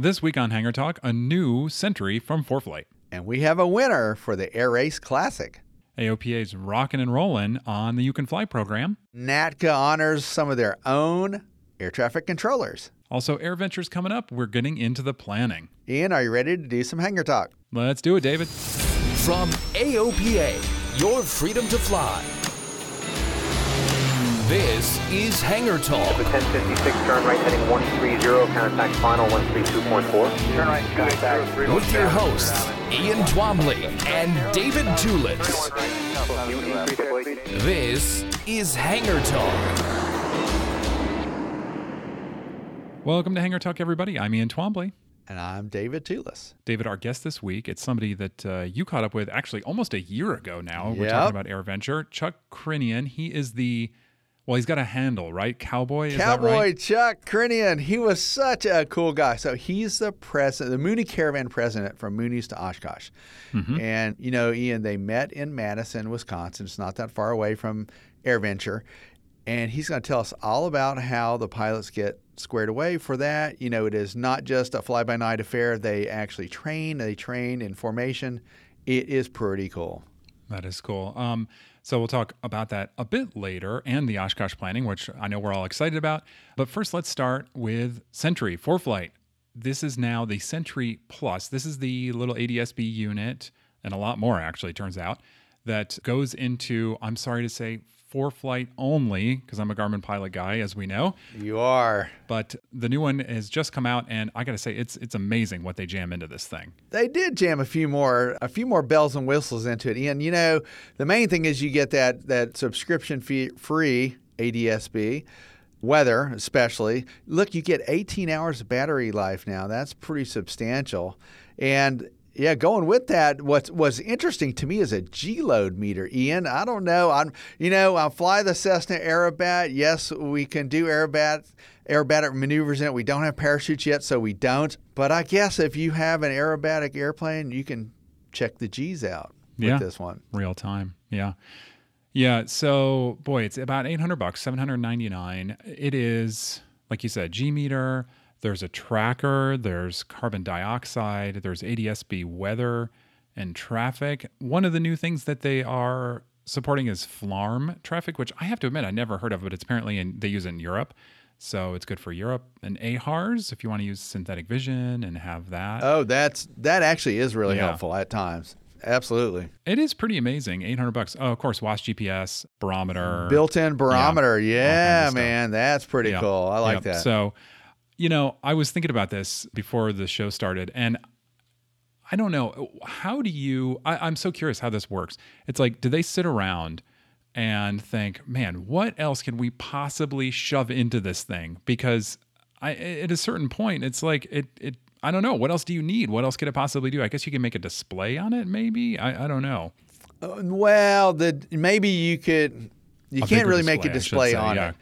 This week on Hangar Talk, a new Sentry from ForeFlight. And we have a winner for the Air Race Classic. AOPA's rocking and rolling on the You Can Fly program. NATCA honors some of their own air traffic controllers. Also, AirVenture's coming up. We're getting into the planning. Ian, are you ready to do some hangar talk? Let's do it, David. From AOPA, your freedom to fly. This is Hangar Talk. 1056, turn right heading 130, contact final 132.4. Turn right, contact With your hosts, Ian Twombly and David Tulis. This is Hangar Talk. Welcome to Hangar Talk, everybody. I'm Ian Twombly. And I'm David Tulis. David, our guest this week, it's somebody that uh, you caught up with actually almost a year ago now. We're Yep. talking about AirVenture. Chuck Crinian, he is the, well, he's got a handle, right? Cowboy? Is that Cowboy right? Chuck Crinian. He was such a cool guy. So he's the president, the Mooney Caravan president from Mooney's to Oshkosh. Mm-hmm. And, you know, Ian, they met in Madison, Wisconsin. It's not that far away from AirVenture. And he's going to tell us all about how the pilots get squared away for that. You know, it is not just a fly by night affair. They actually train, they train in formation. It is pretty cool. That is cool. Um, so we'll talk about that a bit later and the Oshkosh planning, which I know we're all excited about. But first, let's start with Sentry ForeFlight. This is now the Sentry Plus. This is the little ADSB unit, and a lot more actually, turns out, that goes into, I'm sorry to say, ForeFlight only, because I'm a Garmin pilot guy, as we know. You are. But the new one has just come out, and I got to say, it's it's amazing what they jam into this thing. They did jam a few more a few more bells and whistles into it. And you know, the main thing is you get that that subscription fee free ADSB weather especially. Look, you get 18 hours of battery life now. That's pretty substantial. And yeah, going with that, what was interesting to me is a G load meter, Ian. I don't know. I'm, you know, I fly the Cessna Aerobat. Yes, we can do aerobat, aerobatic maneuvers in it. We don't have parachutes yet, so we don't. But I guess if you have an aerobatic airplane, you can check the G's out with Yeah. this one. real time yeah yeah so boy it's about 800 bucks 799 it is like you said g meter there's a tracker there's carbon dioxide there's adsb weather and traffic one of the new things that they are supporting is flarm traffic which i have to admit i never heard of but it's apparently in, they use it in europe so it's good for europe and ahars if you want to use synthetic vision and have that Oh, that's that actually is really Yeah. helpful at times. Absolutely. It is pretty amazing. 800 bucks. Oh, of course, WAAS GPS, barometer. Built-in barometer. Yeah, stuff. man, that's pretty Yeah. cool. I like Yep. that. So, you know, I was thinking about this before the show started, and I don't know. How do you, I, I'm so curious how this works. It's like, do they sit around and think, man, what else can we possibly shove into this thing? Because I, at a certain point, it's like, it, it, I don't know. What else do you need? What else could it possibly do? I guess you can make a display on it, maybe. I, I don't know. Uh, Well, the maybe you could. You A can't really make a display, display on yeah.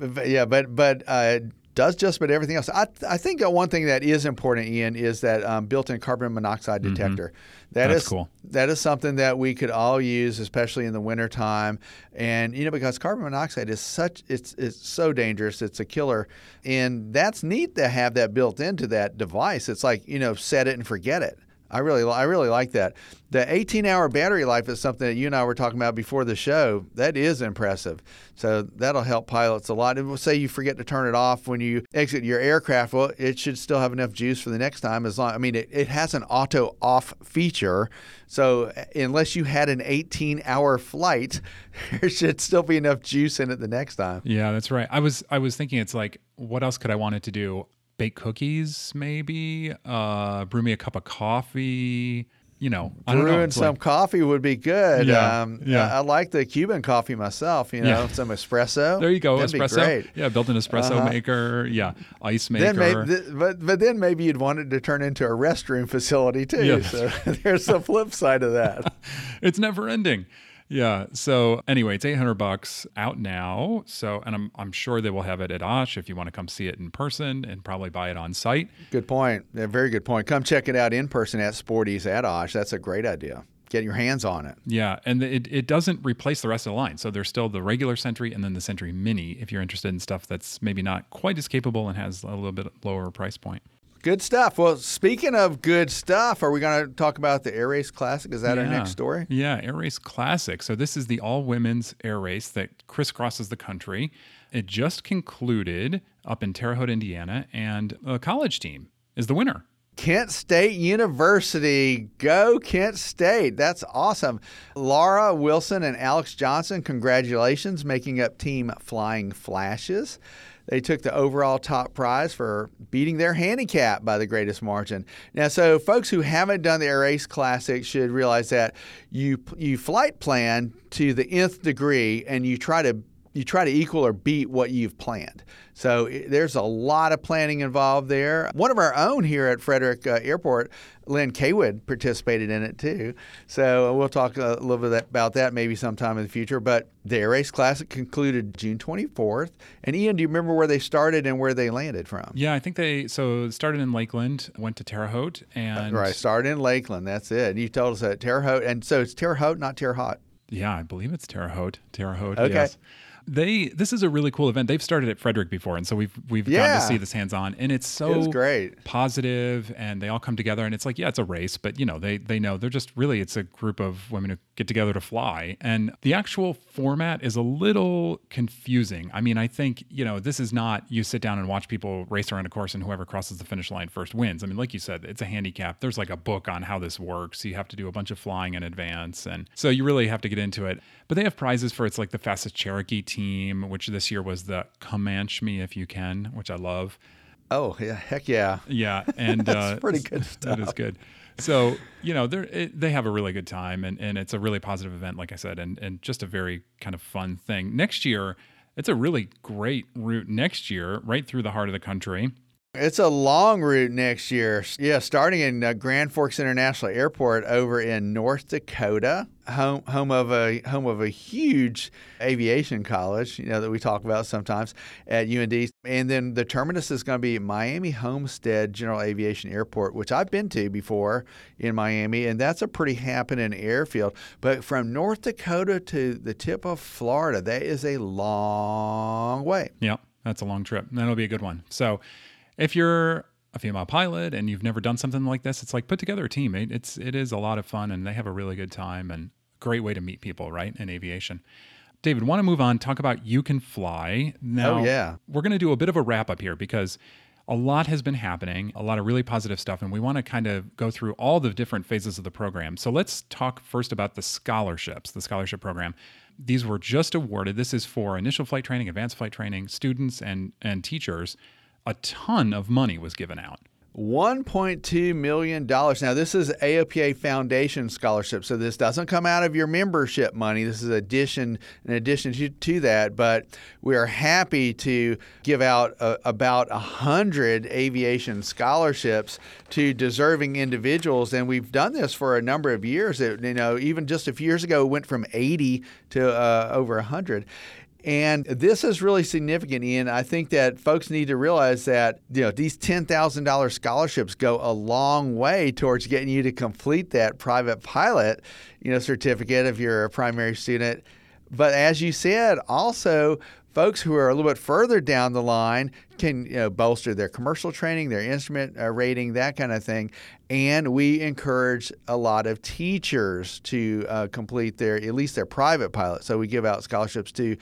it. Yeah, but but uh, does just about everything else. I I think that one thing that is important, Ian, is that um, built-in carbon monoxide detector. Mm-hmm. That's is- cool. That is something that we could all use, especially in the wintertime. And you know, because carbon monoxide is such it's it's so dangerous, it's a killer. And that's neat to have that built into that device. It's like, you know, set it and forget it. I really, I really like that. The 18-hour battery life is something that you and I were talking about before the show. That is impressive. So that'll help pilots a lot. And we'll say you forget to turn it off when you exit your aircraft. Well, it should still have enough juice for the next time. As long, I mean, it, it has an auto off feature. So uh, unless you had an 18-hour flight, there should still be enough juice in it the next time. Yeah, that's right. I was I was thinking it's like, what else could I want it to do? Bake cookies, maybe. Uh, brew me a cup of coffee. You know, I don't know. Brewing some like- coffee would be good. Yeah, um, yeah. I, I like the Cuban coffee myself. You know, Yeah. some espresso. there you go, That'd espresso. Be great. Yeah, built an espresso Uh-huh. maker. Yeah, ice maker. Then maybe, th- but but then maybe you'd want it to turn into a restroom facility too. Yeah. So there's the flip side of that. it's never ending. Yeah. So anyway, it's 800 bucks out now. So, and I'm, I'm sure they will have it at Osh if you want to come see it in person and probably buy it on site. Good point. Yeah, very good point. Come check it out in person at Sporty's at Osh. That's a great idea. Get your hands on it. Yeah. And it, it doesn't replace the rest of the line. So there's still the regular Sentry and then the Sentry Mini if you're interested in stuff that's maybe not quite as capable and has a little bit lower price point. Good stuff. Well, speaking of good stuff, are we going to talk about the Air Race Classic? Is that our next story? Yeah, Air Race Classic. So this is the all women's air race that crisscrosses the country. It just concluded up in Terre Haute, Indiana, and a college team is the winner. Kent State University. Go Kent State. That's awesome. Laura Wilson and Alex Johnson, congratulations, making up Team Flying Flashes. They took the overall top prize for beating their handicap by the greatest margin. Now, so folks who haven't done the Air Race Classic should realize that you you flight plan to the nth degree and you try to you try to equal or beat what you've planned. So there's a lot of planning involved there. One of our own here at Frederick uh, Airport, Lynn Kaywood, participated in it too. So we'll talk a little bit about that maybe sometime in the future. But the Air Race Classic concluded June 24th. And Ian, do you remember where they started and where they landed from? Yeah, I think they so started in Lakeland, went to Terre Haute, and Right, started in Lakeland. That's it. And you told us that Terre Haute, and so it's Terre Haute, not Terre Haute. Yeah, I believe it's Terre Haute. Terre Haute. Okay. Yes. They this is a really cool event. They've started at Frederick before, and so we've we've gotten to see this hands on, and it's so It great. positive, and they all come together, and it's like yeah, it's a race, but you know they they know they're just really it's a group of women who get together to fly, and the actual format is a little confusing. I mean, I think you know this is not you sit down and watch people race around a course, and whoever crosses the finish line first wins. I mean, like you said, it's a handicap. There's like a book on how this works. You have to do a bunch of flying in advance, and so you really have to get into it. But they have prizes for it's like the fastest Cherokee team, which this year was the Comanche Me If You Can, which I love. Oh, yeah, heck yeah. Yeah, and uh, pretty good Stuff. That is good. So you know they're it, they have a really good time, and, and it's a really positive event, like I said, and and just a very kind of fun thing. Next year, it's a really great route. Next year, right through the heart of the country. It's a long route next year. Yeah, starting in uh, Grand Forks International Airport over in North Dakota, home home of a home of a huge aviation college, you know that we talk about sometimes at UND. And then the terminus is going to be Miami Homestead General Aviation Airport, which I've been to before in Miami, and that's a pretty happening airfield. But from North Dakota to the tip of Florida, that is a long way. Yeah, that's a long trip. That'll be a good one. So, if you're a female pilot and you've never done something like this, it's like put together a team. It, it's it is a lot of fun, and they have a really good time and great way to meet people, right? In aviation. David, want to move on? Talk about you can fly. Now, Oh, yeah. we're going to do a bit of a wrap up here because a lot has been happening, a lot of really positive stuff, and we want to kind of go through all the different phases of the program. So let's talk first about the scholarships, the scholarship program. These were just awarded. This is for initial flight training, advanced flight training, students and and teachers. A ton of money was given out. $1.2 million. Now, this is AOPA Foundation scholarship, so this doesn't come out of your membership money. This is addition in addition to, to that, but we are happy to give out uh, about 100 aviation scholarships to deserving individuals, and we've done this for a number of years. It, you know, even just a few years ago, it went from 80 to uh, over 100. And this is really significant, Ian. I think that folks need to realize that you know these ten thousand dollars scholarships go a long way towards getting you to complete that private pilot, you know, certificate if you're a primary student. But as you said, also folks who are a little bit further down the line can you know, bolster their commercial training, their instrument uh, rating, that kind of thing. And we encourage a lot of teachers to uh, complete their at least their private pilot. So we give out scholarships to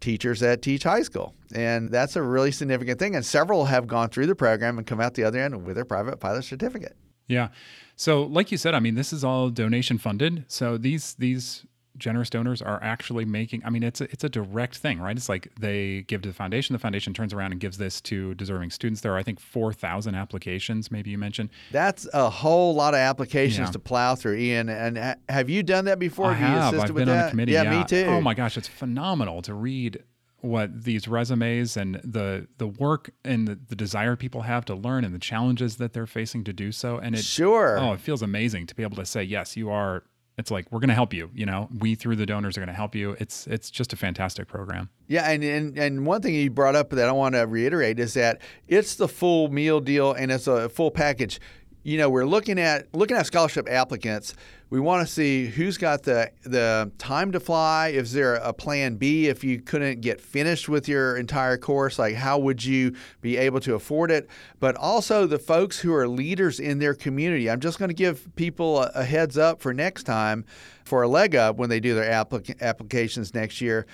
teachers that teach high school. And that's a really significant thing. And several have gone through the program and come out the other end with their private pilot certificate. Yeah. So like you said, I mean, this is all donation funded. So these these generous donors are actually making i mean it's a, it's a direct thing right it's like they give to the foundation the foundation turns around and gives this to deserving students there are i think 4000 applications maybe you mentioned that's a whole lot of applications Yeah. to plow through ian and ha- have you done that before I have you assisted I've with been on that the committee. yeah, Yeah, me too Oh my gosh, it's phenomenal to read what these resumes and the the work and the, the desire people have to learn and the challenges that they're facing to do so. And it Sure. Oh, it feels amazing to be able to say yes, you are. It's like we're going to help you. You know, we through the donors are going to help you. It's it's just a fantastic program. Yeah, and, and and one thing you brought up that I want to reiterate is that it's the full meal deal and it's a full package. You know, we're looking at looking at scholarship applicants. We want to see who's got the the time to fly. Is there a plan B if you couldn't get finished with your entire course? Like, how would you be able to afford it? But also the folks who are leaders in their community. I'm just going to give people a, a heads up for next time, for a leg up when they do their applic- applications next year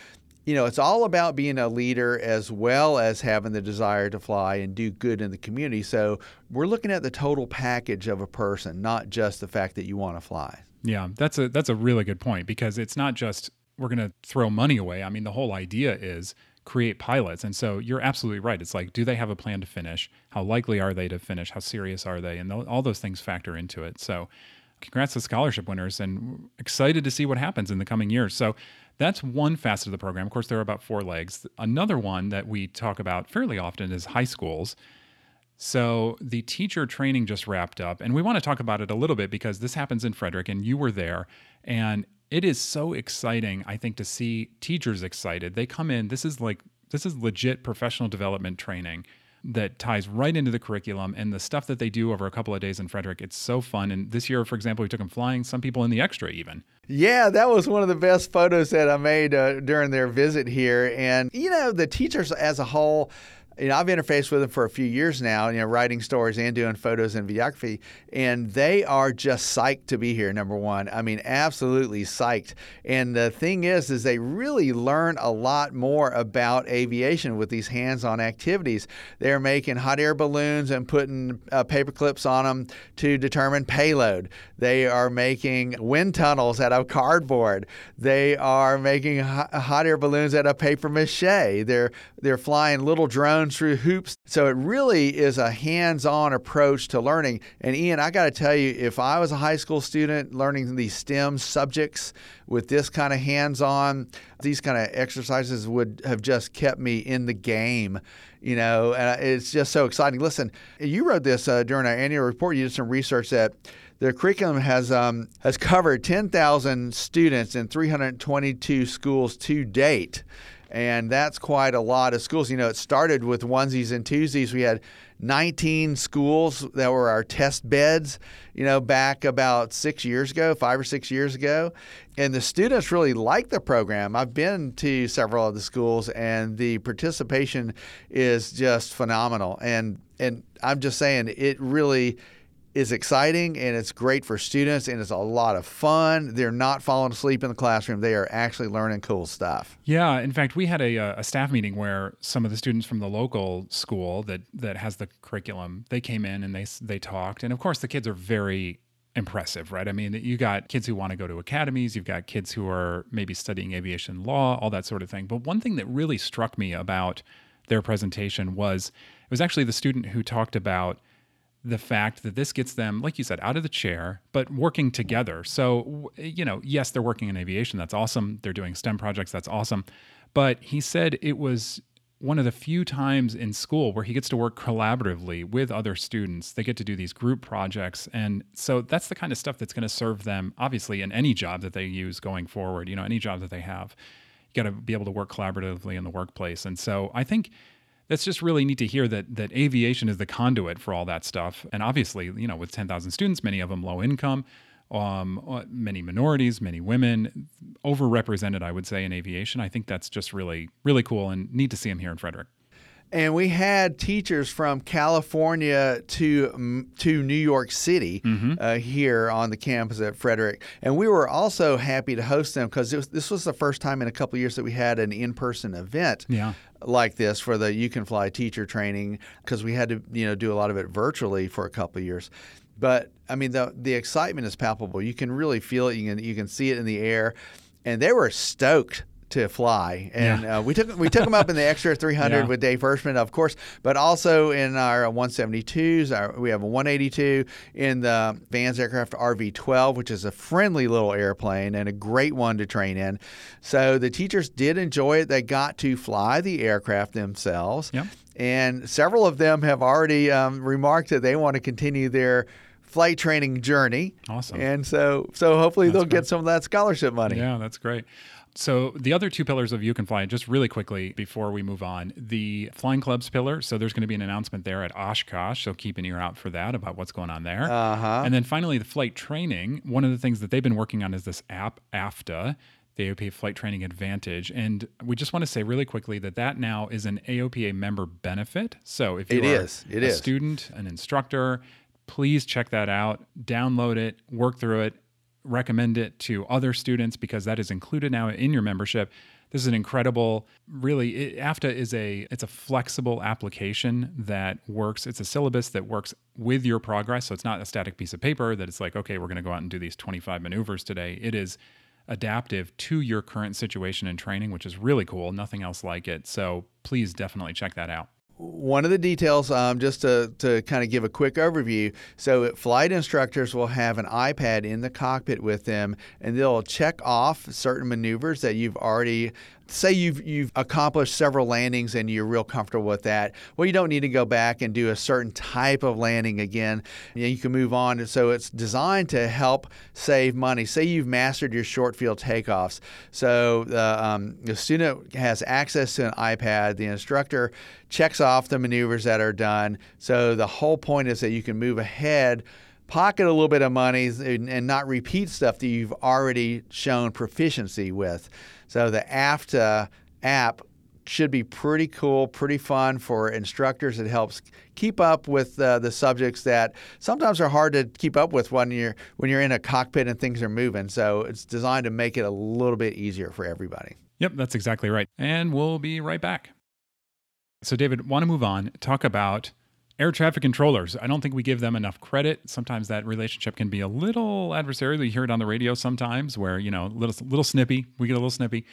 you know, it's all about being a leader as well as having the desire to fly and do good in the community. So we're looking at the total package of a person, not just the fact that you want to fly. Yeah, that's a that's a really good point because it's not just we're going to throw money away. I mean, the whole idea is create pilots. And so you're absolutely right. It's like do they have a plan to finish? How likely are they to finish? How serious are they? And all those things factor into it. So congrats to scholarship winners and excited to see what happens in the coming years. So that's one facet of the program. Of course, there are about four legs. Another one that we talk about fairly often is high schools. So the teacher training just wrapped up, and we want to talk about it a little bit because this happens in Frederick, and you were there, and it is so exciting. I think to see teachers excited. They come in. This is like this is legit professional development training that ties right into the curriculum and the stuff that they do over a couple of days in Frederick. It's so fun. And this year, for example, we took them flying. Some people in the extra even. Yeah, that was one of the best photos that I made uh, during their visit here. And, you know, the teachers as a whole, you know, I've interfaced with them for a few years now, you know, writing stories and doing photos and videography, and they are just psyched to be here, number one. I mean, absolutely psyched. And the thing is, is they really learn a lot more about aviation with these hands-on activities. They're making hot air balloons and putting uh, paper clips on them to determine payload. They are making wind tunnels out of cardboard. They are making hot air balloons out of paper mache. They're they're flying little drones through hoops. So it really is a hands-on approach to learning. And Ian, I got to tell you, if I was a high school student learning these STEM subjects with this kind of hands-on, these kind of exercises would have just kept me in the game. You know, and it's just so exciting. Listen, you wrote this uh, during our annual report. You did some research that their curriculum has um, has covered 10,000 students in 322 schools to date. And that's quite a lot of schools. You know, it started with onesies and twosies. We had 19 schools that were our test beds, you know, back about six years ago, five or six years ago. And the students really like the program. I've been to several of the schools, and the participation is just phenomenal. And and I'm just saying, it really is exciting and it's great for students and it's a lot of fun. They're not falling asleep in the classroom. They are actually learning cool stuff. Yeah, in fact, we had a, uh, a staff meeting where some of the students from the local school that that has the curriculum they came in and they they talked, and of course the kids are very impressive, right? I mean, you got kids who want to go to academies, you've got kids who are maybe studying aviation law, all that sort of thing. But one thing that really struck me about their presentation was it was actually the student who talked about the fact that this gets them, like you said, out of the chair, but working together. So, you know, yes, they're working in aviation. That's awesome. They're doing STEM projects. That's awesome. But he said it was one of the few times in school where he gets to work collaboratively with other students. They get to do these group projects. And so that's the kind of stuff that's going to serve them, obviously, in any job that they use going forward, you know, any job that they have. You got to be able to work collaboratively in the workplace. And so I think that's just really neat to hear that that aviation is the conduit for all that stuff. And obviously, you know, with 10,000 students, many of them low income, um, uh, many minorities, many women, overrepresented, I would say, in aviation. I think that's just really, really cool and neat to see him here in Frederick. And we had teachers from California to to New York City uh, here on the campus at Frederick, and we were also happy to host them because this was the first time in a couple of years that we had an in person event. Yeah. Like this for the You Can Fly teacher training because we had to you know do a lot of it virtually for a couple years, but I mean the the excitement is palpable. You can really feel it. You can you can see it in the air, and they were stoked to fly, and Yeah. uh, we took we took them up in the extra 300 Yeah. with Dave Hirschman, of course, but also in our 172s. Our, we have a 182 in the Vans Aircraft RV12, which is a friendly little airplane and a great one to train in. So the teachers did enjoy it. They got to fly the aircraft themselves, Yep. and several of them have already um, remarked that they want to continue their flight training journey. Awesome. And so, so hopefully That's they'll great. get some of that scholarship money. Yeah, that's great. So the other two pillars of You Can Fly, just really quickly before we move on, the Flying Clubs pillar. So there's going to be an announcement there at Oshkosh. So keep an ear out for that about what's going on there. Uh-huh. And then finally, the flight training. One of the things that they've been working on is this app, AFTA, the AOPA Flight Training Advantage. And we just want to say really quickly that that now is an AOPA member benefit. So if you It are is. It a is. student, an instructor, please check that out, download it, work through it, recommend it to other students because that is included now in your membership. This is an incredible, really. It, AFTA is a it's a flexible application that works. It's a syllabus that works with your progress. So it's not a static piece of paper that it's like, okay, we're going to go out and do these 25 maneuvers today. It is adaptive to your current situation and training, which is really cool. Nothing else like it. So please definitely check that out. One of the details, um, just to, to kind of give a quick overview. So, flight instructors will have an iPad in the cockpit with them, and they'll check off certain maneuvers that you've already. Say you've you've accomplished several landings and you're real comfortable with that. Well, you don't need to go back and do a certain type of landing again. You, can move on. So it's designed to help save money. Say you've mastered your short field takeoffs. So the, um, the student has access to an iPad. The instructor checks off the maneuvers that are done. So the whole point is that you can move ahead, pocket a little bit of money, and, and not repeat stuff that you've already shown proficiency with. So the AFTA app should be pretty cool, pretty fun for instructors. It helps keep up with uh, the subjects that sometimes are hard to keep up with when you're when you're in a cockpit and things are moving. So it's designed to make it a little bit easier for everybody. Yep, that's exactly right. And we'll be right back. So, David, want to move on, talk about air traffic controllers. I don't think we give them enough credit. Sometimes that relationship can be a little adversarial. You hear it on the radio sometimes where, you know, a little, little snippy. We get a little snippy.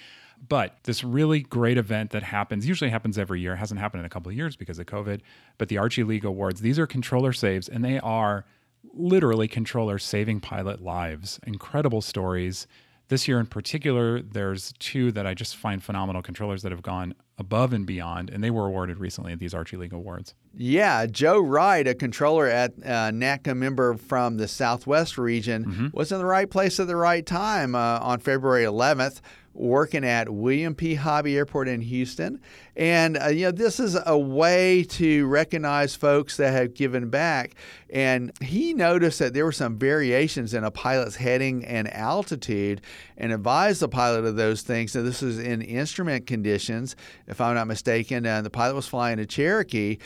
But this really great event that happens, usually happens every year, it hasn't happened in a couple of years because of COVID. But the Archie League Awards, these are controller saves, and they are literally controllers saving pilot lives. Incredible stories. This year in particular, there's two that I just find phenomenal controllers that have gone above and beyond, and they were awarded recently at these Archie League Awards. Yeah, Joe Wright, a controller at uh, NATCA member from the Southwest region, was in the right place at the right time uh, on February 11th, working at William P. Hobby Airport in Houston. And uh, you know, this is a way to recognize folks that have given back. And he noticed that there were some variations in a pilot's heading and altitude, and advised the pilot of those things. So this is in instrument conditions, if I'm not mistaken. And the pilot was flying a Cherokee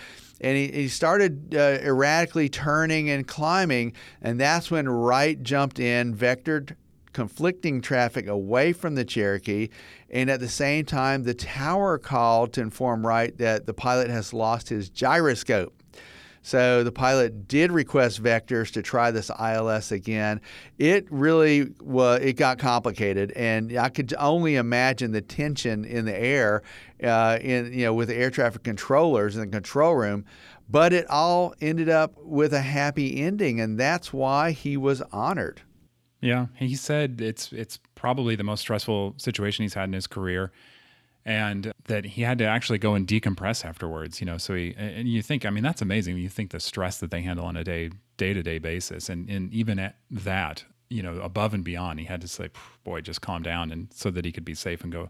and he, he started uh, erratically turning and climbing, and that's when Wright jumped in, vectored conflicting traffic away from the Cherokee, and at the same time, the tower called to inform Wright that the pilot has lost his gyroscope. So the pilot did request vectors to try this ILS again. It really was, it got complicated, and I could only imagine the tension in the air, uh, in you know with the air traffic controllers in the control room. But it all ended up with a happy ending, and that's why he was honored. Yeah, he said it's it's probably the most stressful situation he's had in his career, and that he had to actually go and decompress afterwards. You know, so he and you think, I mean, that's amazing. You think the stress that they handle on a day day to day basis, and and even at that, you know, above and beyond, he had to say, boy, just calm down, and so that he could be safe and go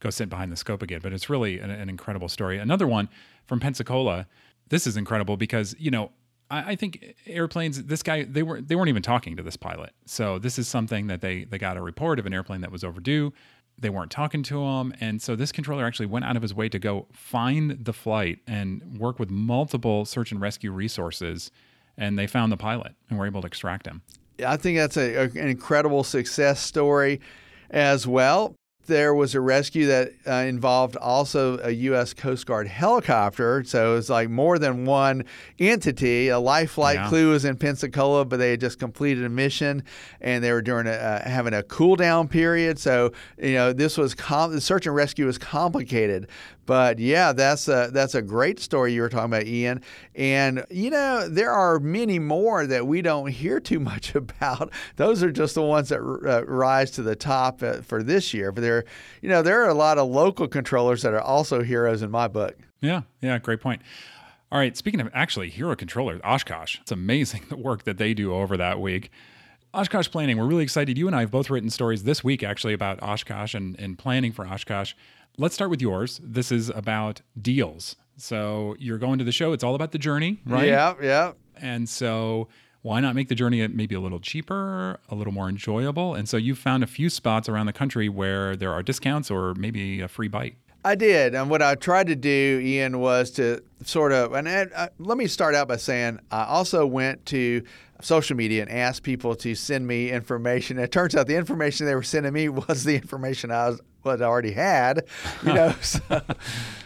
go sit behind the scope again. But it's really an, an incredible story. Another one from Pensacola. This is incredible because you know I, I think airplanes. This guy, they were they weren't even talking to this pilot. So this is something that they they got a report of an airplane that was overdue. They weren't talking to him, and so this controller actually went out of his way to go find the flight and work with multiple search and rescue resources, and they found the pilot and were able to extract him. I think that's a, a, an incredible success story as well. There was a rescue that uh, involved also a U.S. Coast Guard helicopter. So it was like more than one entity. A life flight Yeah. crew was in Pensacola, but they had just completed a mission and they were during a, uh, having a cool down period. So, you know, this was com- the search and rescue was complicated. But yeah, that's a, that's a great story you were talking about, Ian. And, you know, there are many more that we don't hear too much about. Those are just the ones that uh, rise to the top uh, for this year. But there, you know, there are a lot of local controllers that are also heroes in my book. Yeah, yeah, great point. All right, speaking of actually hero controllers, Oshkosh. It's amazing the work that they do over that week. Oshkosh planning, we're really excited. You and I have both written stories this week actually about Oshkosh and, and planning for Oshkosh. Let's start with yours. This is about deals. So you're going to the show, it's all about the journey, right? Yeah, yeah. And so why not make the journey maybe a little cheaper, a little more enjoyable? And so you found a few spots around the country where there are discounts or maybe a free bite. I did, and what I tried to do, Ian, was to sort of. And I, I, uh, let me start out by saying I also went to social media and asked people to send me information. It turns out the information they were sending me was the information I was I already had, you know. so,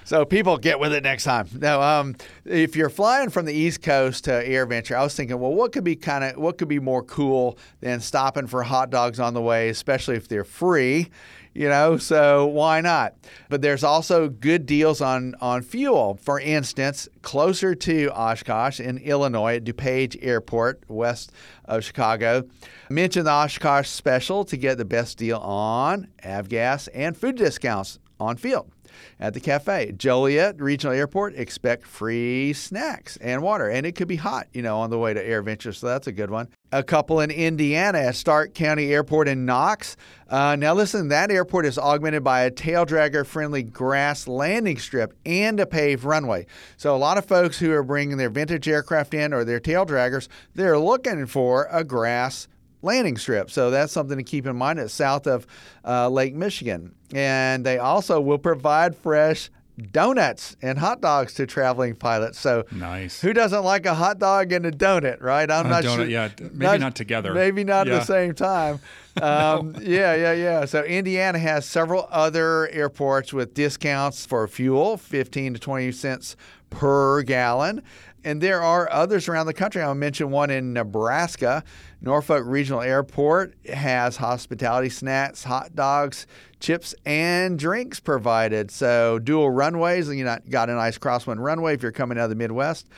so people get with it next time. Now, um, if you're flying from the East Coast to Air AirVenture, I was thinking, well, what could be kind of what could be more cool than stopping for hot dogs on the way, especially if they're free you know so why not? But there's also good deals on on fuel. For instance closer to oshkosh in illinois at dupage airport west of chicago mention the oshkosh special to get the best deal on avgas and food discounts on field at the cafe. Joliet Regional Airport, expect free snacks and water. And it could be hot, you know, on the way to AirVenture. So that's a good one. A couple in Indiana at Stark County Airport in Knox. Uh, now, listen, that airport is augmented by a tail dragger friendly grass landing strip and a paved runway. So, a lot of folks who are bringing their vintage aircraft in or their tail draggers, they're looking for a grass landing strip. So that's something to keep in mind. It's south of uh, Lake Michigan. And they also will provide fresh donuts and hot dogs to traveling pilots. So Nice. who doesn't like a hot dog and a donut, right? I'm A not donut, sure. yeah, maybe not together. Maybe not at the same time. Um, Yeah, yeah, yeah. So Indiana has several other airports with discounts for fuel, 15 to 20 cents per gallon. And there are others around the country. I'll mention one in Nebraska. Norfolk Regional Airport has hospitality snacks, hot dogs, chips, and drinks provided. So dual runways, and you got a nice crosswind runway if you're coming out of the Midwest.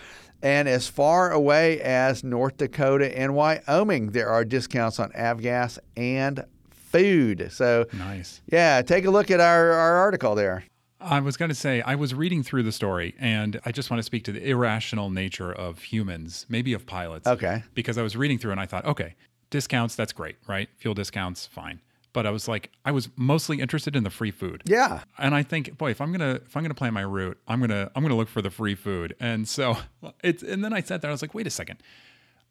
And as far away as North Dakota and Wyoming, there are discounts on avgas and food. So, Nice. yeah, take a look at our, our article there. I was going to say, I was reading through the story and I just want to speak to the irrational nature of humans, maybe of pilots. Okay. Because I was reading through and I thought, okay, discounts, that's great, right? Fuel discounts, fine. But I was like, I was mostly interested in the free food. Yeah. And I think, boy, if I'm gonna if I'm gonna plan my route, I'm gonna I'm gonna look for the free food. And so it's and then I sat there, I was like, wait a second.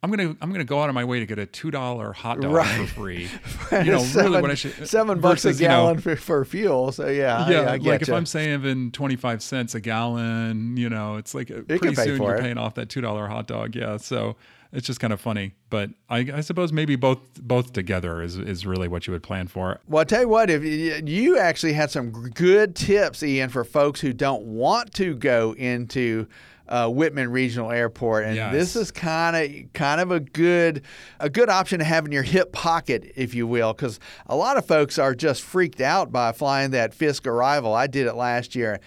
I'm gonna I'm gonna go out of my way to get a two dollar hot dog Right. for free. You know, seven, really what I should seven bucks versus, a you know, gallon for, for fuel. So, yeah. yeah, I, I like if you. I'm saving 25 cents a gallon, you know, it's like uh, pretty soon you're it. paying off that $2 hot dog. Yeah. So it's just kind of funny, but I, I suppose maybe both, both together is, is really what you would plan for. Well, I'll tell you what, if you actually had some good tips, Ian, for folks who don't want to go into uh, Wittman Regional Airport, and Yes. this is kind of kind of a good a good option to have in your hip pocket, if you will, because a lot of folks are just freaked out by flying that Fisk arrival. I did it last year.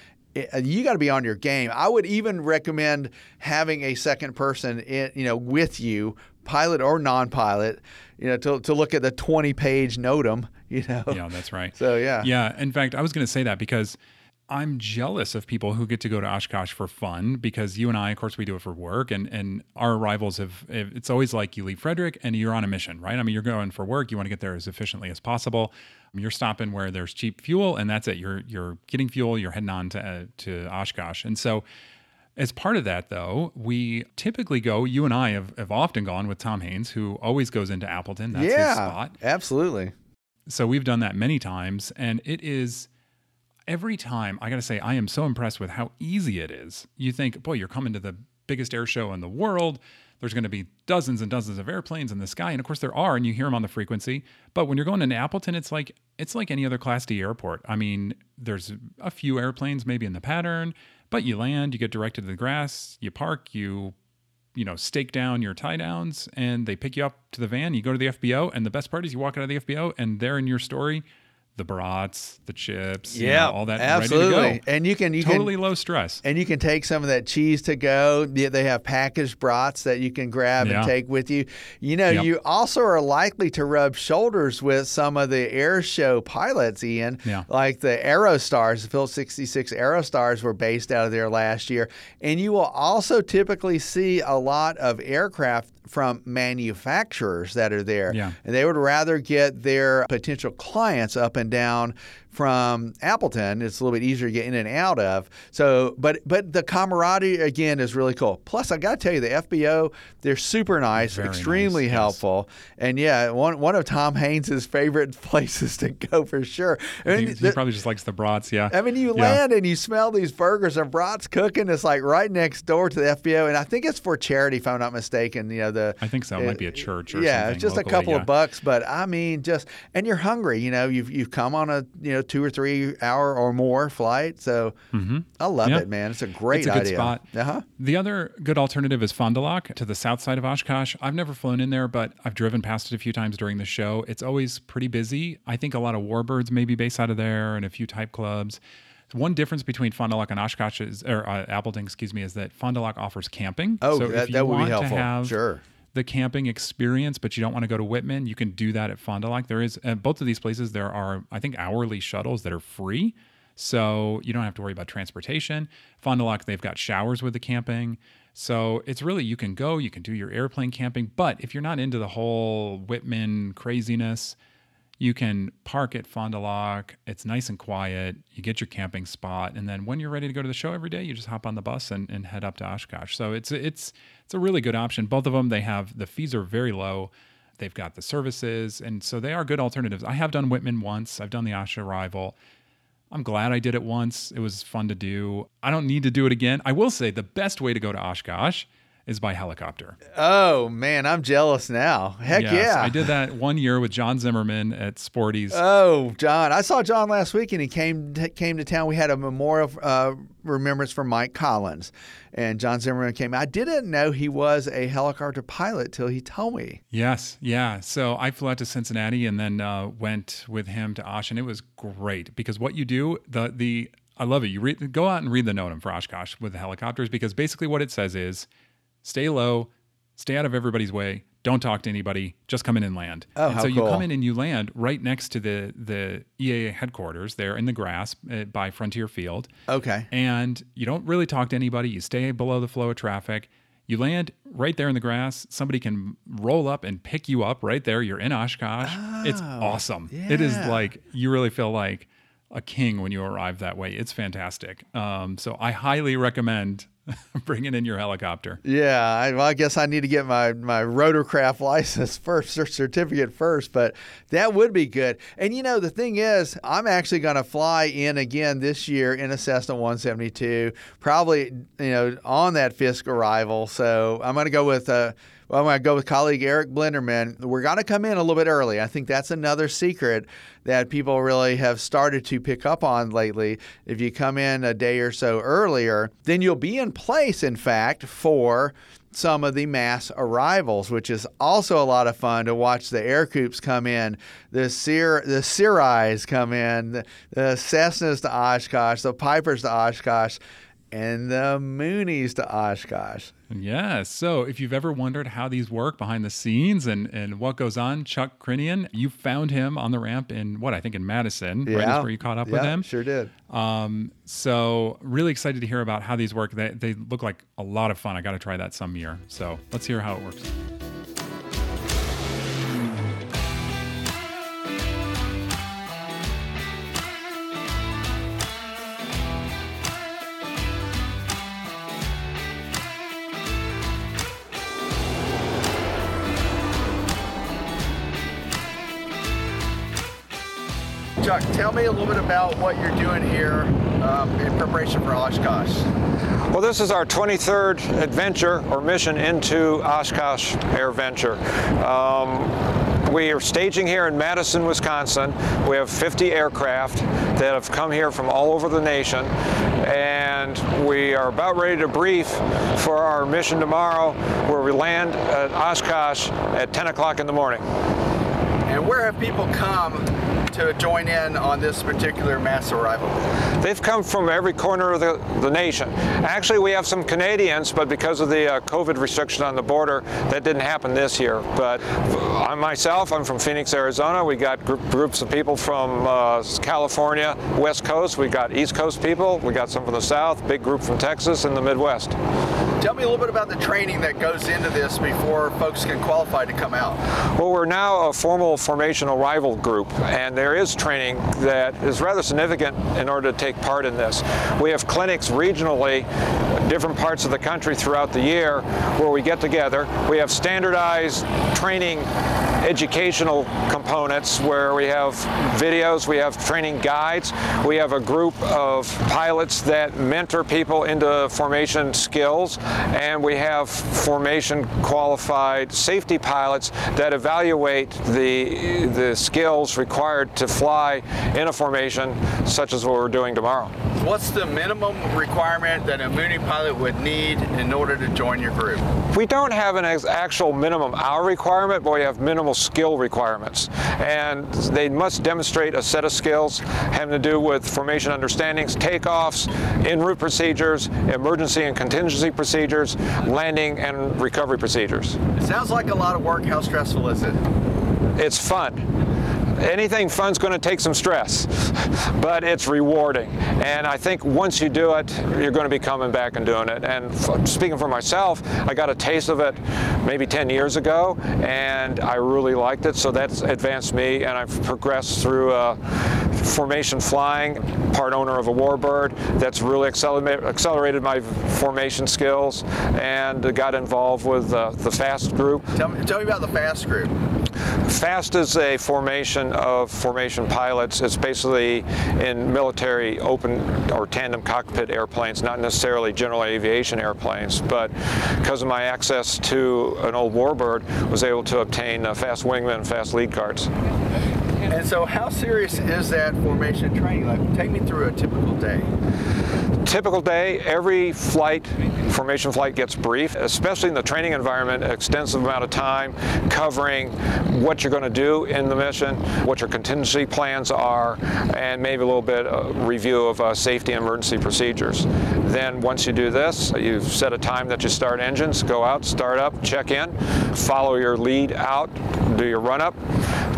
Uh, you got to be on your game. I would even recommend having a second person, in, you know, with you, pilot or non-pilot, you know, to, to look at the 20-page NOTAM, you know. Yeah, that's right. So yeah. Yeah. In fact, I was going to say that because I'm jealous of people who get to go to Oshkosh for fun because you and I, of course, we do it for work, and and our arrivals have. It's always like you leave Frederick and you're on a mission, right? I mean, you're going for work. You want to get there as efficiently as possible. You're stopping where there's cheap fuel, and that's it. You're you're getting fuel. You're heading on to uh, to Oshkosh, and so As part of that, though, we typically go, you and I have, have often gone with Tom Haines, who always goes into Appleton. That's yeah, his spot. absolutely. So we've done that many times. And it is every time, I got to say, I am so impressed with how easy it is. You think, boy, you're coming to the biggest air show in the world. There's going to be dozens and dozens of airplanes in the sky, and of course there are, and you hear them on the frequency. But when you're going into Appleton, it's like it's like any other Class D airport. I mean, there's a few airplanes maybe in the pattern, but you land, you get directed to the grass, you park, you you know stake down your tie downs, and they pick you up to the van. You go to the FBO, and the best part is you walk out of the FBO, and there in your story the brats, the chips, you know, all that absolutely. ready to go. And you can you totally can, low stress. and you can take some of that cheese to go. They they have packaged brats that you can grab Yeah. and take with you. You know, Yep. you also are likely to rub shoulders with some of the air show pilots, Ian. Yeah. Like the Aerostars, the Phil 66 Aerostars were based out of there last year. And you will also typically see a lot of aircraft from manufacturers that are there. Yeah. And they would rather get their potential clients up and down from Appleton. It's a little bit easier to get in and out of. So, but but the camaraderie again is really cool. Plus, I got to tell you, the FBO they're super nice, Very extremely nice, yes. helpful, and yeah, one one of Tom Haines' favorite places to go for sure. I He, mean, he the- probably just likes the brats. Yeah. I mean, you Yeah. land and you smell these burgers and brats cooking. It's like right next door to the FBO, and I think it's for charity, if I'm not mistaken. You know the. I think so. It might be a uh, church or yeah, something it's just locally, a couple yeah. of bucks, but I mean, just and you're hungry. You know, you've you've come on a you know two or three hour or more flight, so I love it, man. It's a great It's a good idea. spot. Uh-huh. The other good alternative is Fond du Lac to the south side of Oshkosh. I've never flown in there, but I've driven past it a few times during the show. It's always pretty busy. I think a lot of warbirds may be based out of there and a few type clubs. One difference between Fond du Lac and Oshkosh is, or uh, Appleton, excuse me, is that Fond du Lac offers camping. Oh, so that- if you that would be helpful. To have Sure. The camping experience, but you don't want to go to Wittman, you can do that at Fond du Lac. There is uh, both of these places. There are, I think, hourly shuttles that are free, so you don't have to worry about transportation. Fond du Lac, they've got showers with the camping. So it's really, you can go, you can do your airplane camping. But if you're not into the whole Wittman craziness, you can park at Fond du Lac. It's nice and quiet. You get your camping spot, and then when you're ready to go to the show every day, you just hop on the bus and, and head up to Oshkosh. So it's it's it's a really good option. Both of them, they have the fees are very low. They've got the services, and so they are good alternatives. I have done Wittman once. I've done the Osh arrival. I'm glad I did it once. It was fun to do. I don't need to do it again. I will say the best way to go to Oshkosh is by helicopter. Oh man, I'm jealous now. Heck Yes, yeah! I did that one year with John Zimmerman at Sporty's. Oh, John! I saw John last week, and he came t- came to town. We had a memorial uh, remembrance for Mike Collins, and John Zimmerman came. I didn't know he was a helicopter pilot till he told me. Yes, yeah. So I flew out to Cincinnati and then uh, went with him to Osh, and it was great because what you do, the the I love it. You read, go out and read the NOTAM for Oshkosh with the helicopters because basically what it says is stay low, stay out of everybody's way, don't talk to anybody, just come in and land. Oh, and how so you cool. come in and you land right next to the the EAA headquarters there in the grass uh, by Frontier Field Okay. and you don't really talk to anybody. You stay below the flow of traffic. You land right there in the grass. Somebody can roll up and pick you up right there. You're in Oshkosh. it's awesome. It is Oh, like you really feel like a king when you arrive that way. It's fantastic. Um, so I highly recommend bringing in your helicopter. Yeah, I, well, I guess I need to get my, my rotorcraft license first, or certificate first, but that would be good. And you know, the thing is, I'm actually going to fly in again this year in a Cessna 172, probably, you know, on that Fisk arrival. So I'm going to go with, uh, well, I'm going to go with colleague Eric Blenderman. We're going to come in a little bit early. I think that's another secret that people really have started to pick up on lately. If you come in a day or so earlier, then you'll be in place, in fact, for some of the mass arrivals, which is also a lot of fun to watch the Ercoupes come in, the Sir, the Sirais come in, the, the Cessnas to Oshkosh, the Pipers to Oshkosh, and the Mooneys to Oshkosh. Yes. So if you've ever wondered how these work behind the scenes and, and what goes on, Chuck Crinian, you found him on the ramp in what I think in Madison, right? Is where you caught up with Yeah, him. Sure did. Um, so really excited to hear about how these work. They, they look like a lot of fun. I got to try that some year. So let's hear how it works. Chuck, tell me a little bit about what you're doing here um, in preparation for Oshkosh. Well, this is our 23rd adventure or mission into Oshkosh Air Venture. Um, we are staging here in Madison, Wisconsin. We have 50 aircraft that have come here from all over the nation. And we are about ready to brief for our mission tomorrow, where we land at Oshkosh at 10 o'clock in the morning. And where have people come to join in on this particular mass arrival? They've come from every corner of the, the nation. Actually, we have some Canadians, but because of the uh, COVID restriction on the border, that didn't happen this year. But I myself, I'm from Phoenix, Arizona. We got group, groups of people from uh, California, West Coast. We got East Coast people. We got some from the South, big group from Texas and the Midwest. Tell me a little bit about the training that goes into this before folks can qualify to come out. Well, we're now a formal formation arrival group, and there is training that is rather significant in order to take part in this. We have clinics regionally, different parts of the country throughout the year, where we get together. We have standardized training educational components where we have videos, we have training guides, we have a group of pilots that mentor people into formation skills, and we have formation qualified safety pilots that evaluate the, the skills required to fly in a formation such as what we're doing tomorrow. What's the minimum requirement that a Mooney pilot would need in order to join your group? We don't have an actual minimum hour requirement, but we have minimal skill requirements. And they must demonstrate a set of skills having to do with formation understandings, takeoffs, en route procedures, emergency and contingency procedures, landing and recovery procedures. It sounds like a lot of work. How stressful is it? It's fun anything fun's going to take some stress, but it's rewarding. And I think once you do it, you're going to be coming back and doing it. And speaking for myself, I got a taste of it maybe 10 years ago, and I really liked it. So that's advanced me, and I've progressed through uh, formation flying, part owner of a warbird. That's really accelerated my formation skills, and got involved with uh, the FAST group. Tell me, tell me about the FAST group. FAST is a formation of formation pilots. It's basically in military open or tandem cockpit airplanes, not necessarily general aviation airplanes, but because of my access to an old warbird, was able to obtain uh, fast wingman fast lead cards. And so, how serious is that formation training? Like, take me through a typical day. Typical day, every flight, formation flight gets briefed, especially in the training environment, extensive amount of time covering what you're going to do in the mission, what your contingency plans are, and maybe a little bit of review of uh, safety and emergency procedures. Then once you do this, you've set a time that you start engines, go out, start up, check in, follow your lead out, do your run up,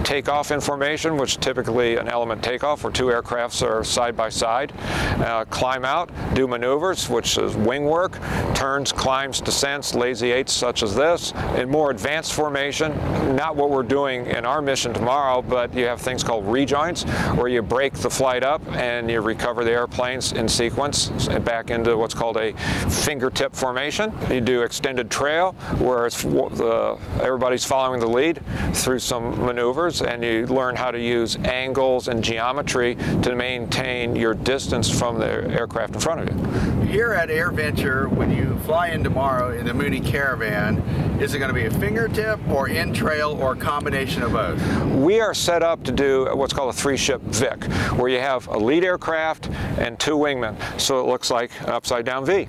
take off information, which typically an element takeoff where two aircrafts are side by side, uh, climb out, do maneuvers, which is wing work, turns, climbs, descents, lazy eights such as this. In more advanced formation, not what we're doing in our mission tomorrow, but you have things called rejoins where you break the flight up and you recover the airplanes in sequence back into what's called a fingertip formation. You do extended trail where everybody's following the lead through some maneuvers and you learn how to use angles and geometry to maintain your distance from the aircraft in front of you. Here at AirVenture, when you fly in tomorrow in the Mooney Caravan, is it going to be a fingertip or in trail or a combination of both? We are set up to do what's called a three ship VIC, where you have a lead aircraft and two wingmen. So it looks like an upside down V.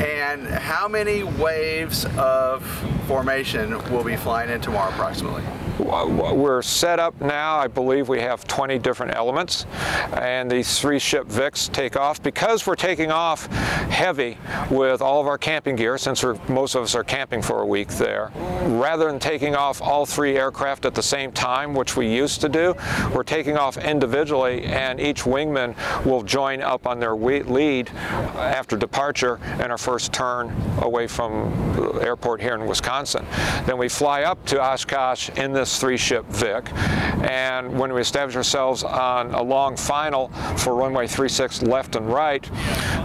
And how many waves of formation will be flying in tomorrow approximately? We're set up now, I believe we have 20 different elements, and these three ship VICs take off. Because we're taking off heavy with all of our camping gear, since most of us are camping for a week there, rather than taking off all three aircraft at the same time, which we used to do, we're taking off individually, and each wingman will join up on their lead after departure and our first turn away from the airport here in Wisconsin. Then we fly up to Oshkosh in this Atlas 3 ship Vic. And when we established ourselves on a long final for runway 36 left and right,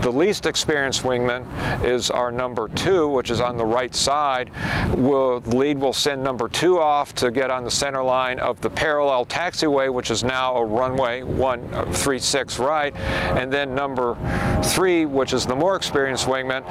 the least experienced wingman is our number two, which is on the right side. We'll, the lead will send number two off to get on the center line of the parallel taxiway, which is now a runway 136 right. And then number three, which is the more experienced wingman,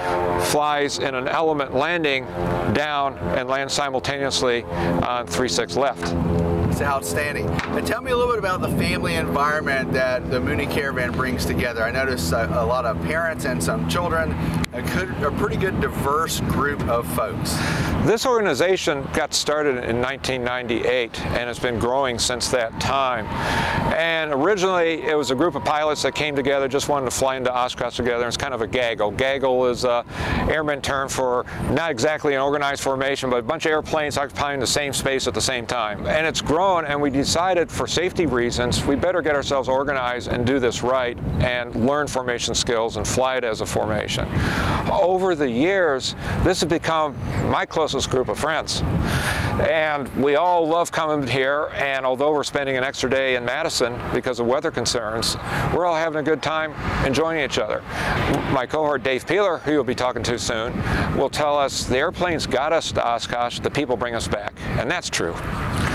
flies in an element landing down and lands simultaneously on 36 left left. It's outstanding. And tell me a little bit about the family environment that the Mooney Caravan brings together. I notice a, uh, a lot of parents and some children, a, good, a pretty good diverse group of folks. This organization got started in 1998 and has been growing since that time. And originally it was a group of pilots that came together, just wanted to fly into Oshkosh together. It's kind of a gaggle. Gaggle is a airman term for not exactly an organized formation, but a bunch of airplanes occupying the same space at the same time. And it's grown and we decided for safety reasons we better get ourselves organized and do this right and learn formation skills and fly it as a formation. Over the years, this has become my closest group of friends. And we all love coming here, and although we're spending an extra day in Madison because of weather concerns, we're all having a good time enjoying each other. My cohort, Dave Peeler, who you'll be talking to soon, will tell us the airplanes got us to Oshkosh, the people bring us back. And that's true.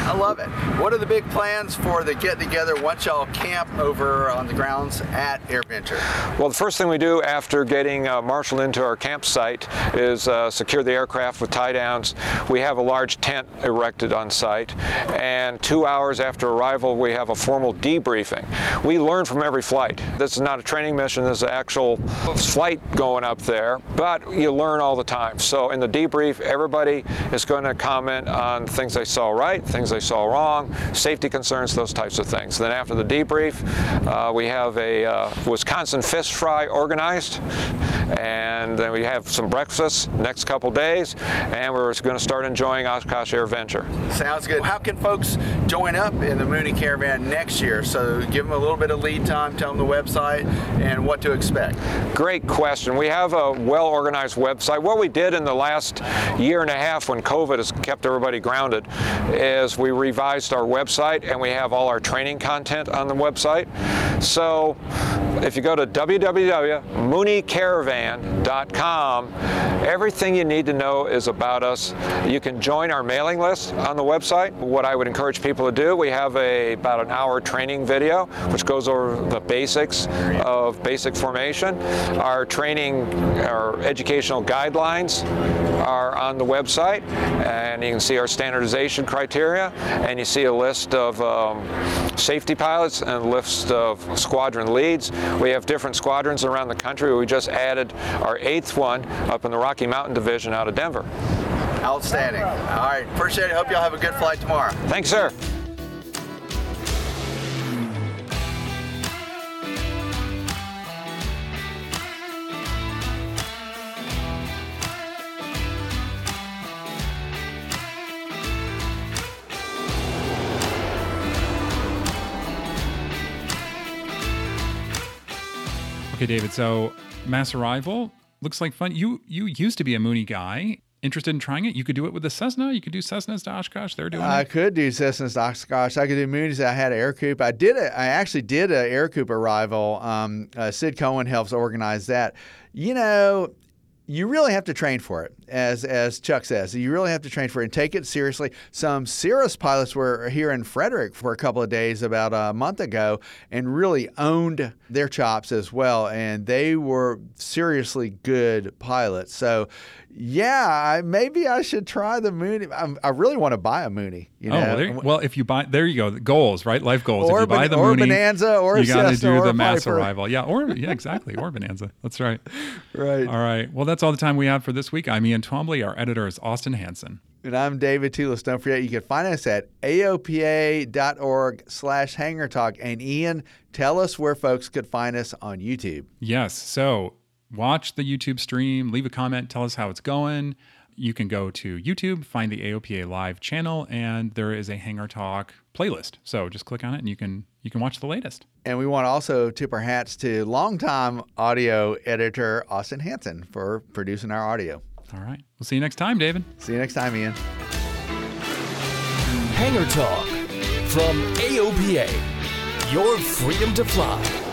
I love it. What are the big plans for the get together once y'all camp over on the grounds at AirVenture? Well, the first thing we do after getting uh, marshaled into our campsite is uh, secure the aircraft with tie downs. We have a large tent erected on site, and two hours after arrival, we have a formal debriefing. We learn from every flight. This is not a training mission, this is an actual flight going up there, but you learn all the time. So, in the debrief, everybody is going to comment on things they saw right, things they saw wrong, safety concerns, those types of things. Then after the debrief, uh, we have a uh, Wisconsin fish fry organized, and then we have some breakfast next couple days, and we're going to start enjoying Oshkosh AirVenture. Sounds good. How can folks join up in the Mooney Caravan next year? So give them a little bit of lead time, tell them the website and what to expect. Great question. We have a well-organized website. What we did in the last year and a half when COVID has kept everybody grounded is we revised our website and we have all our training content on the website. So if you go to www.mooneycaravan.com, everything you need to know is about us. You can join our mailing list on the website. What I would encourage people to do, we have a about an hour training video which goes over the basics of basic formation. Our training, our educational guidelines are on the website and you can see our standardization criteria and you see a list of um, safety pilots and a list of squadron leads. We have different squadrons around the country. We just added our eighth one up in the Rocky Mountain Division out of Denver. Outstanding. All right, appreciate it. Hope y'all have a good flight tomorrow. Thanks, sir. Okay, David. So mass arrival looks like fun. You you used to be a Mooney guy. Interested in trying it? You could do it with the Cessna. You could do Cessnas to Oshkosh. They're doing I it. could do Cessna's to Oshkosh. I could do Mooneys. I had an Ercoupe. I did it. I actually did an Ercoupe arrival. Um, uh, Sid Cohen helps organize that. You know, you really have to train for it, as as Chuck says. You really have to train for it and take it seriously. Some Cirrus pilots were here in Frederick for a couple of days about a month ago and really owned their chops as well, and they were seriously good pilots. So, yeah, I, maybe I should try the Mooney. I, I really want to buy a Mooney. You Oh, well, there, well, if you buy, there you go. Goals, right? Life goals. Or if you buy the or Mooney, Bonanza or you got to do the mass Piper. arrival. Yeah, or yeah, exactly, or Bonanza. That's right. right. All right. Well, that's all the time we have for this week. I'm Ian Twombly. Our editor is Austin Hanson. And I'm David Tulis. Don't forget, you can find us at aopa.org slash hangar talk. And Ian, tell us where folks could find us on YouTube. Yes. So watch the YouTube stream, leave a comment, tell us how it's going. You can go to YouTube, find the AOPA live channel, and there is a Hangar Talk playlist. So just click on it and you can you can watch the latest. And we want to also tip our hats to longtime audio editor Austin Hanson for producing our audio. All right. We'll see you next time, David. See you next time, Ian. Hangar Talk from AOPA. Your freedom to fly.